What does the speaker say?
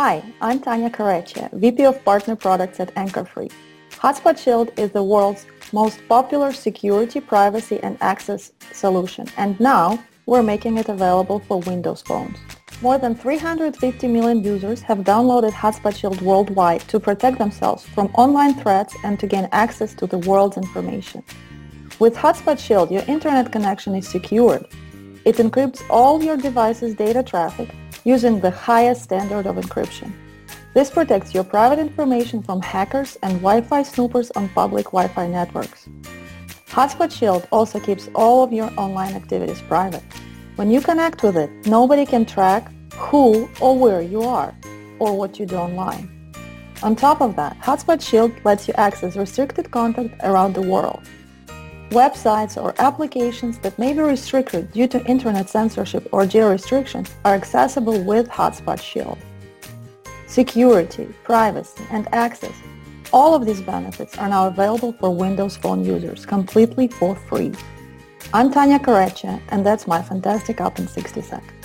Hi, I'm Tanya Careccia, VP of Partner Products at AnchorFree. Hotspot Shield is the world's most popular security, privacy, and access solution, and now we're making it available for Windows phones. More than 350 million users have downloaded Hotspot Shield worldwide to protect themselves from online threats and to gain access to the world's information. With Hotspot Shield, your internet connection is secured. It encrypts all your device's data traffic using the highest standard of encryption. This protects your private information from hackers and Wi-Fi snoopers on public Wi-Fi networks. Hotspot Shield also keeps all of your online activities private. When you connect with it, nobody can track who or where you are or what you do online. On top of that, Hotspot Shield lets you access restricted content around the world. Websites or applications that may be restricted due to internet censorship or geo-restrictions are accessible with Hotspot Shield. Security, privacy, and access. All of these benefits are now available for Windows Phone users completely for free. I'm Tanya Careccia, and that's my fantastic up in 60 seconds.